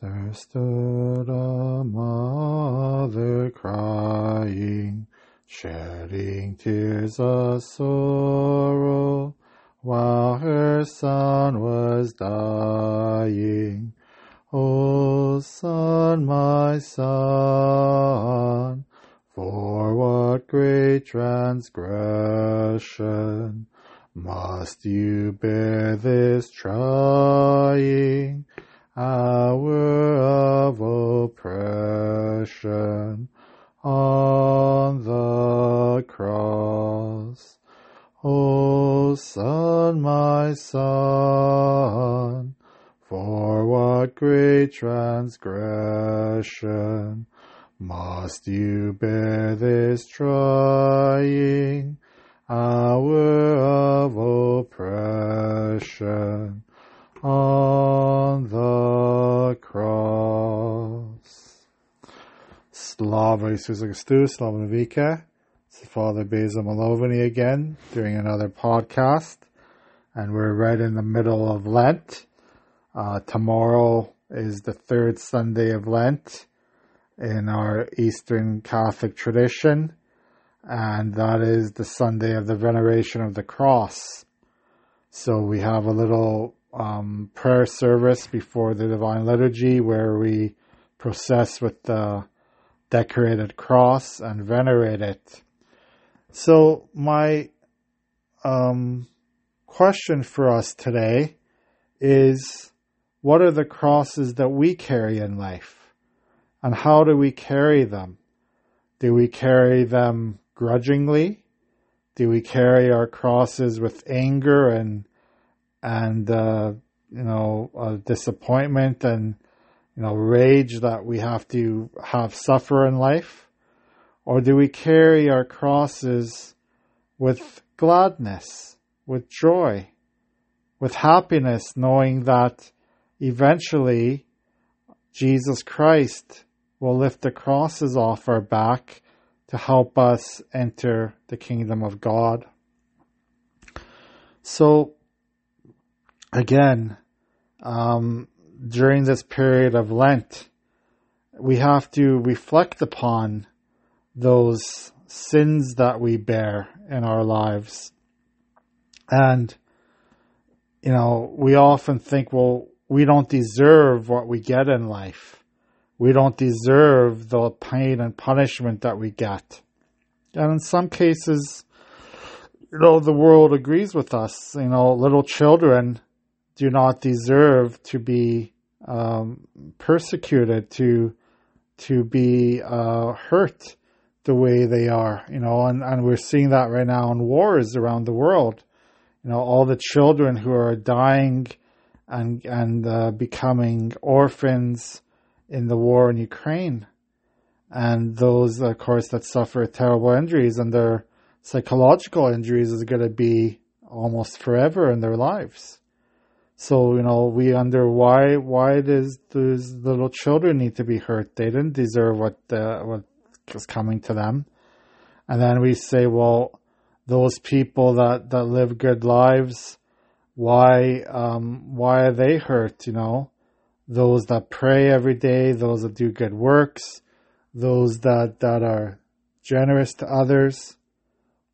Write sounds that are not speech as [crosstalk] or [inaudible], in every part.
there stood a mother crying, shedding tears of sorrow, while her son was dying. O son, my son, for what great transgression must you bear this trying hour of oppression on the cross? O son, my son, for what great transgression must you bear this trying hour oppression on the cross? Slava Isusa Christus, Slava Navika. It's Father Basil Malovany again doing another podcast. And we're right in the middle of Lent. Uh, tomorrow is the third Sunday of Lent in our Eastern Catholic tradition, and that is the Sunday of the veneration of the cross. So we have a little um, prayer service before the Divine Liturgy where we process with the decorated cross and venerate it. So my um, question for us today is what are the crosses that we carry in life? And how do we carry them? Do we carry them grudgingly? Do we carry our crosses with anger and and uh, you know uh, disappointment and you know rage that we have to have suffer in life, or do we carry our crosses with gladness, with joy, with happiness, knowing that eventually Jesus Christ will lift the crosses off our back to help us enter the kingdom of God. So, again, um, during this period of Lent, we have to reflect upon those sins that we bear in our lives. And, you know, we often think, well, we don't deserve what we get in life. We don't deserve the pain and punishment that we get. And in some cases, you know, the world agrees with us. You know, little children do not deserve to be um, persecuted, to to be uh, hurt the way they are. You know, and, and we're seeing that right now in wars around the world. You know, all the children who are dying and and uh, becoming orphans in the war in Ukraine, and those, of course, that suffer terrible injuries and their psychological injuries is going to be almost forever in their lives. So you know, we wonder why why does those little children need to be hurt? They didn't deserve what uh, what was coming to them. And then we say, well, those people that that live good lives why um, why are they hurt? You know, those that pray every day, those that do good works, those that that are generous to others.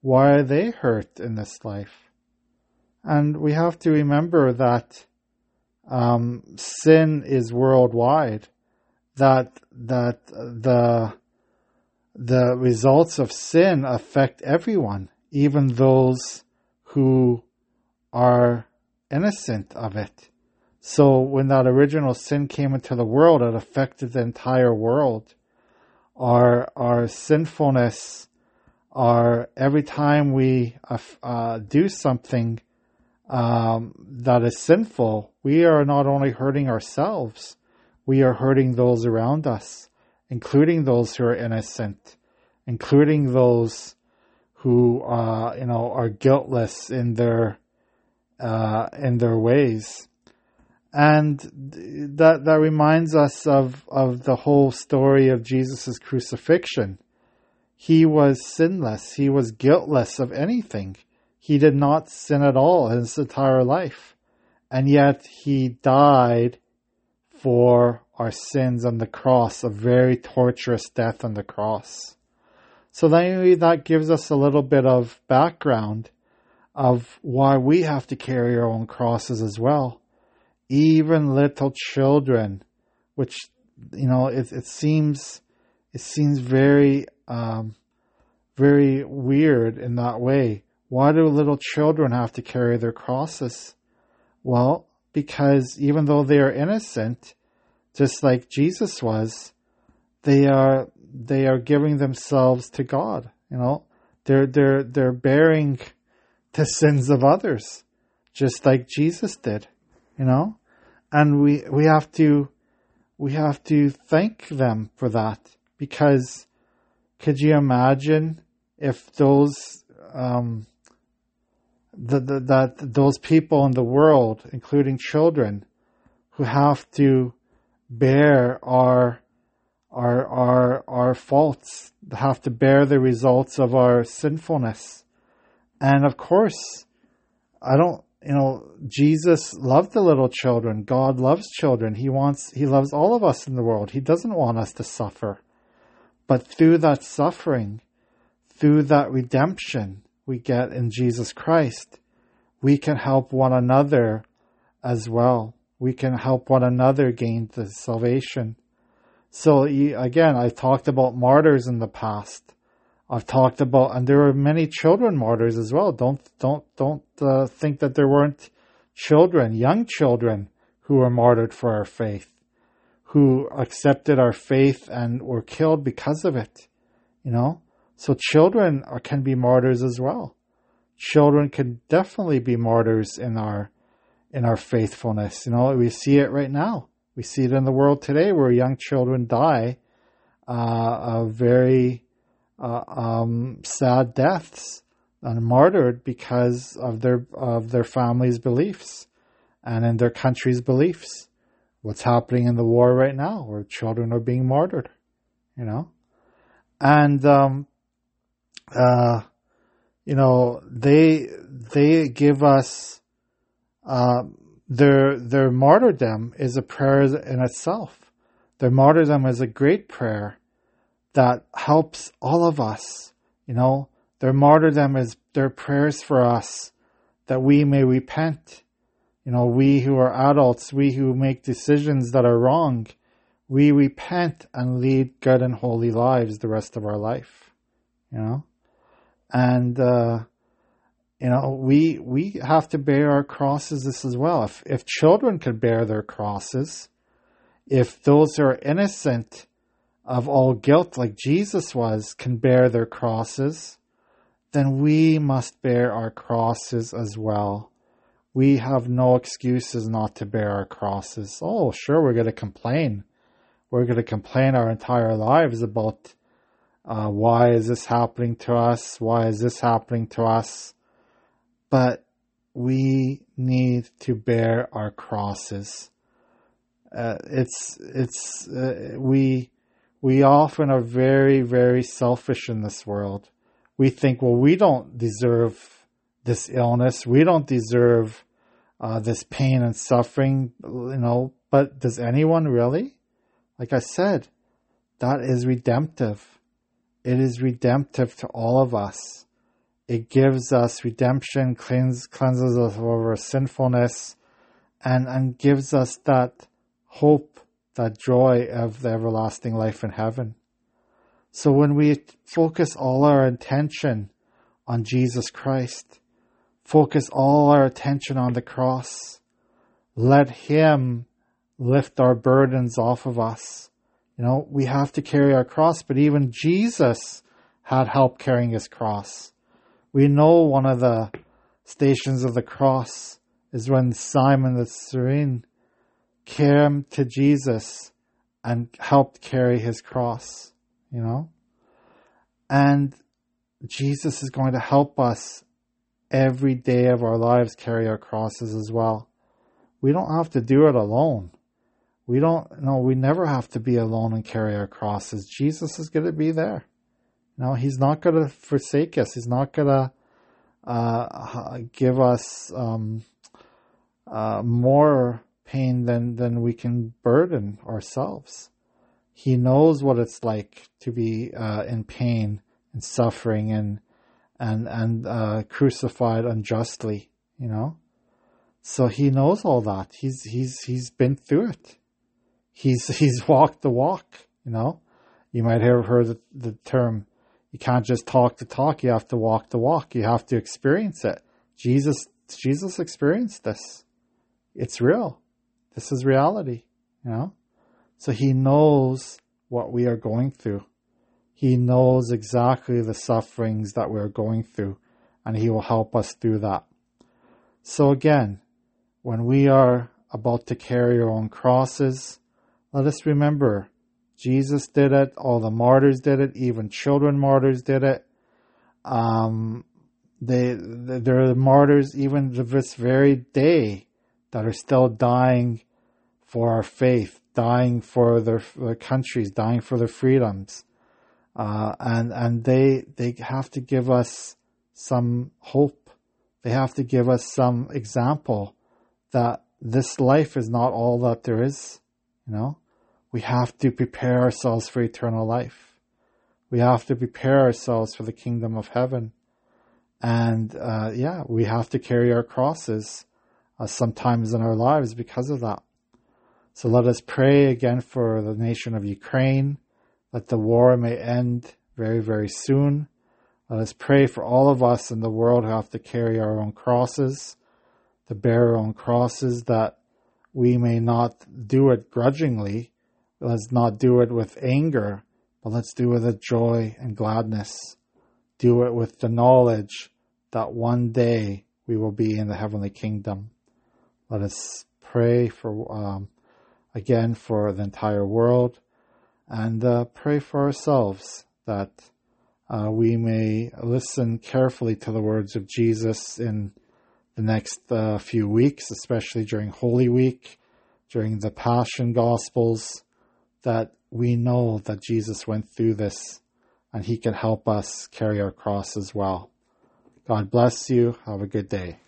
Why are they hurt in this life? And we have to remember that um, sin is worldwide. That that the the results of sin affect everyone, even those who are innocent of it. So when that original sin came into the world, it affected the entire world. Our our sinfulness, our every time we uh, uh, do something um, that is sinful, we are not only hurting ourselves, we are hurting those around us, including those who are innocent, including those who uh, you know are guiltless in their uh, in their ways. And that, that reminds us of, of the whole story of Jesus' crucifixion. He was sinless. He was guiltless of anything. He did not sin at all in his entire life. and yet he died for our sins on the cross, a very torturous death on the cross. So then that gives us a little bit of background of why we have to carry our own crosses as well. Even little children, which, you know, it, it seems, it seems very, um, very weird in that way. Why do little children have to carry their crosses? Well, because even though they are innocent, just like Jesus was, they are they are giving themselves to God. You know, they're they're they're bearing the sins of others, just like Jesus did. You know, and we we have to we have to thank them for that because could you imagine if those um, the, the, that those people in the world, including children, who have to bear our our our our faults, have to bear the results of our sinfulness, and of course, I don't. You know, Jesus loved the little children. God loves children. He wants, He loves all of us in the world. He doesn't want us to suffer. But through that suffering, through that redemption, we get in Jesus Christ, we can help one another as well. We can help one another gain the salvation. So again, I've talked about martyrs in the past. I've talked about, and there were many children martyrs as well. Don't don't don't uh, think that there weren't children, young children, who were martyred for our faith, who accepted our faith and were killed because of it. You know, so children are, can be martyrs as well. Children can definitely be martyrs in our in our faithfulness. You know, we see it right now. We see it in the world today where young children die uh, of very uh, um, sad deaths and martyred because of their of their family's beliefs and in their country's beliefs. What's happening in the war right now, where children are being martyred, you know, and um, uh, you know, they they give us uh, their their martyrdom is a prayer in itself. Their martyrdom is a great prayer that helps all of us. You know, their martyrdom is their prayers for us that we may repent. You know, we who are adults, we who make decisions that are wrong, we repent and lead good and holy lives the rest of our life. You know? and uh, you know we we have to bear our crosses this as well. If if children could bear their crosses, if those who are innocent of all guilt, like Jesus was, can bear their crosses, then we must bear our crosses as well. We have no excuses not to bear our crosses. Oh, sure, we're going to complain. We're going to complain our entire lives about uh, why is this happening to us? Why is this happening to us? But we need to bear our crosses. Uh, it's it's uh, we we often are very very selfish in this world. We think, well, we don't deserve this illness. We don't deserve uh, this pain and suffering. You know, but does anyone really? Like I said, that is redemptive it is redemptive to all of us. It gives us redemption, cleans, cleanses us of our sinfulness, and, and gives us that hope, that joy of the everlasting life in heaven. So when we focus all our attention on Jesus Christ, focus all our attention on the cross, let Him lift our burdens off of us you know, we have to carry our cross, but even Jesus had help carrying his cross. We know one of the stations of the cross is when Simon the Cyrene came to Jesus and helped carry his cross, you know? And Jesus is going to help us every day of our lives carry our crosses as well. We don't have to do it alone. We don't, no, we never have to be alone and carry our crosses. Jesus is going to be there. No, He's not going to forsake us. He's not going to uh, give us um, uh, more pain than, than we can burden ourselves. He knows what it's like to be uh, in pain and suffering and and and uh, crucified unjustly. You know, so he knows all that. He's he's he's been through it. He's [laughs] he's walked the walk. You know, you might have heard the, the term. You can't just talk the talk. You have to walk the walk. You have to experience it. Jesus Jesus experienced this. It's real. This is reality. You know, so he knows what we are going through. He knows exactly the sufferings that we're going through, and He will help us through that. So again, when we are about to carry our own crosses, let us remember Jesus did it, all the martyrs did it, even children martyrs did it. Um, they, there are martyrs even to this very day that are still dying for our faith, dying for their, their countries, dying for their freedoms. Uh, and and they they have to give us some hope. They have to give us some example that this life is not all that there is. You know, we have to prepare ourselves for eternal life. We have to prepare ourselves for the kingdom of heaven. And uh, yeah, we have to carry our crosses uh, sometimes in our lives because of that. So let us pray again for the nation of Ukraine that the war may end very, very soon. Let us pray for all of us in the world who have to carry our own crosses, to bear our own crosses, that we may not do it grudgingly. Let's not do it with anger, but let's do it with joy and gladness. Do it with the knowledge that one day we will be in the heavenly kingdom. Let us pray for, um, again, for the entire world and uh, pray for ourselves that uh, we may listen carefully to the words of Jesus in the next uh, few weeks, especially during Holy Week, during the Passion Gospels, that we know that Jesus went through this and he can help us carry our cross as well. God bless you. Have a good day.